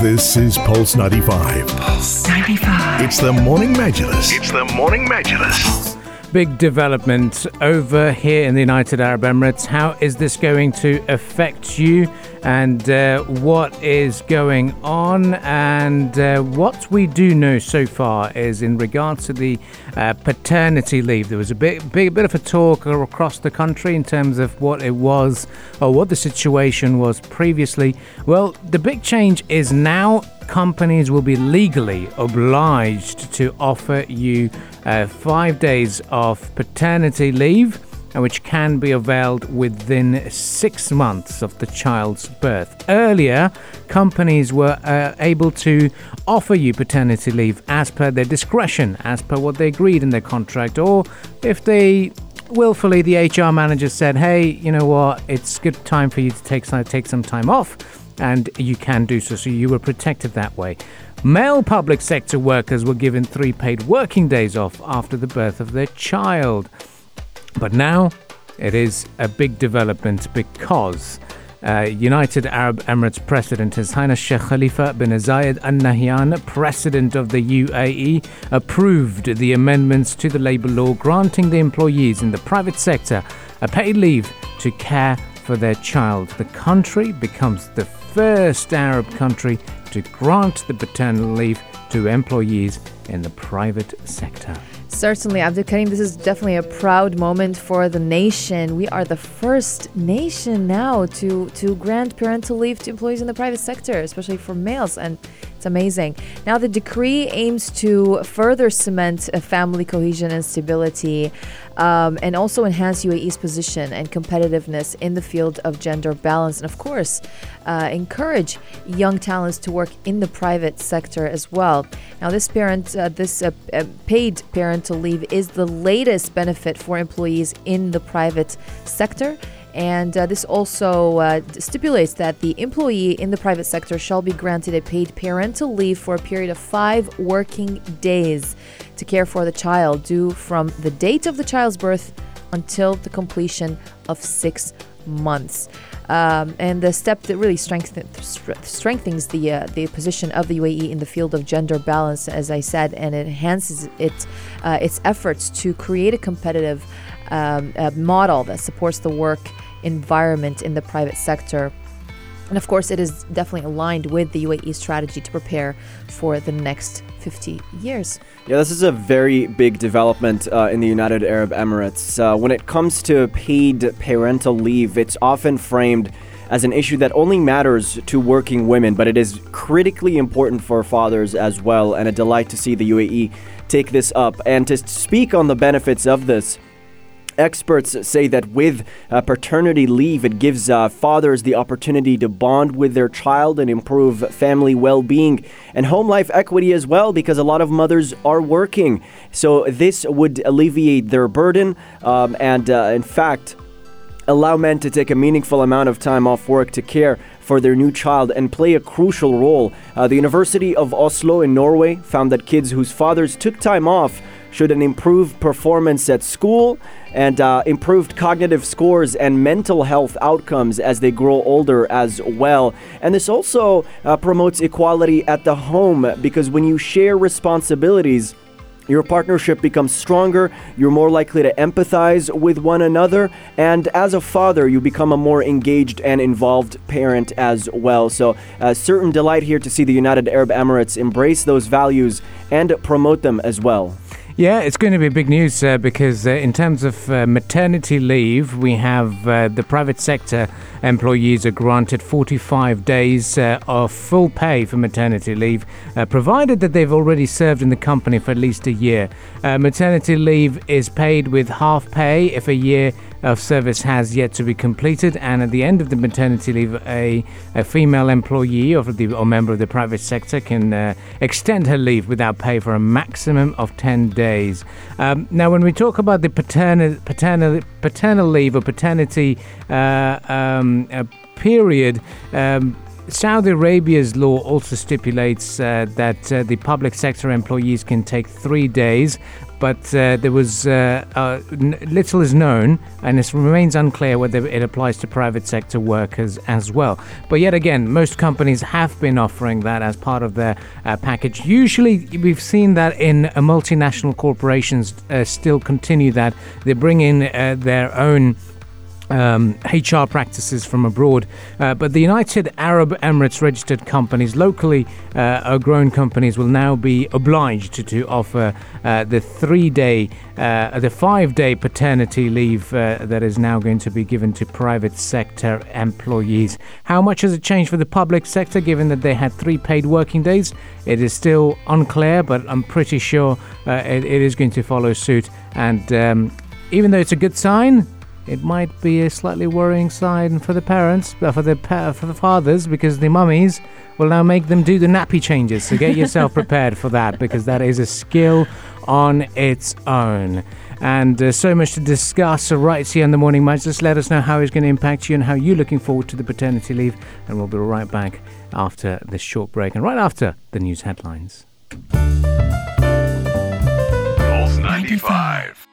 This is Pulse 95. Pulse 95. It's the Morning Majlis. It's the Morning Majlis. Big development over here in the United Arab Emirates. How is this going to affect you? And uh, what is going on? And uh, what we do know so far is in regards to the uh, paternity leave. There was a bit, big, bit of a talk across the country in terms of what it was or what the situation was previously. Well, the big change is now companies will be legally obliged to offer you uh, five days of paternity leave, uh, which can be availed within six months of the child's birth. Earlier, companies were uh, able to offer you paternity leave as per their discretion, as per what they agreed in their contract, or if they willfully the HR manager said, "Hey, you know what? It's good time for you to take some take some time off." and you can do so. So you were protected that way. Male public sector workers were given three paid working days off after the birth of their child. But now it is a big development because uh, United Arab Emirates President His Highness Sheikh Khalifa bin Zayed Al Nahyan, President of the UAE, approved the amendments to the labour law granting the employees in the private sector a paid leave to care for their child. The country becomes the first Arab country to grant the paternal leave to employees in the private sector. Certainly, Abdul this is definitely a proud moment for the nation. We are the first nation now to, to grant parental leave to employees in the private sector, especially for males, and it's amazing. Now, the decree aims to further cement family cohesion and stability um, and also enhance UAE's position and competitiveness in the field of gender balance. And of course, uh, encourage young talents to work in the private sector as well. Now, this parent, uh, this uh, uh paid parental leave is the latest benefit for employees in the private sector. And uh, this also uh, stipulates that the employee in the private sector shall be granted a paid parental leave for a period of five working days to care for the child, due from the date of the child's birth until the completion of six months. Um, and the step that really strengthen, strengthens the uh, the position of the UAE in the field of gender balance, as I said, and it enhances its uh, its efforts to create a competitive um, uh, model that supports the work environment in the private sector. And of course, it is definitely aligned with the UAE strategy to prepare for the next 50 years. Yeah, this is a very big development uh, in the United Arab Emirates. Uh, when it comes to paid parental leave, it's often framed as an issue that only matters to working women, but it is critically important for fathers as well, and a delight to see the UAE take this up. And to speak on the benefits of this, Experts say that with uh, paternity leave, it gives uh, fathers the opportunity to bond with their child and improve family well being and home life equity as well, because a lot of mothers are working. So, this would alleviate their burden um, and, uh, in fact, allow men to take a meaningful amount of time off work to care for their new child and play a crucial role. Uh, the University of Oslo in Norway found that kids whose fathers took time off showed an improved performance at school and uh, improved cognitive scores and mental health outcomes as they grow older as well. And this also uh, promotes equality at the home because when you share responsibilities, your partnership becomes stronger, you're more likely to empathize with one another, and as a father, you become a more engaged and involved parent as well. So, a certain delight here to see the United Arab Emirates embrace those values and promote them as well. Yeah, it's going to be big news uh, because, uh, in terms of uh, maternity leave, we have uh, the private sector employees are granted 45 days uh, of full pay for maternity leave, uh, provided that they've already served in the company for at least a year. maternity leave is paid with half pay if a year of service has yet to be completed, and at the end of the maternity leave, a, a female employee or, the, or member of the private sector can uh, extend her leave without pay for a maximum of 10 days. Um, now, when we talk about the paternal, paternal, paternal leave or paternity uh, um, uh, period, um, Saudi Arabia's law also stipulates uh, that uh, the public sector employees can take three days, but uh, there was uh, uh, n- little is known, and it remains unclear whether it applies to private sector workers as well. But yet again, most companies have been offering that as part of their uh, package. Usually, we've seen that in multinational corporations still continue that. They bring in their own um, HR practices from abroad. Uh, but the United Arab Emirates registered companies, locally uh, grown companies, will now be obliged to, to offer uh, the three day, uh, the five day paternity leave uh, that is now going to be given to private sector employees. How much has it changed for the public sector given that they had three paid working days? It is still unclear, but I'm pretty sure uh, it, it is going to follow suit. And um, even though it's a good sign, it might be a slightly worrying sign for the parents, uh, for the pa- for the fathers, because the mummies will now make them do the nappy changes. So get yourself prepared for that, because that is a skill on its own. And uh, so much to discuss so right here in the morning Majlis. Just let us know how it's going to impact you and how you're looking forward to the paternity leave. And we'll be right back after this short break and right after the news headlines. Pulse 95.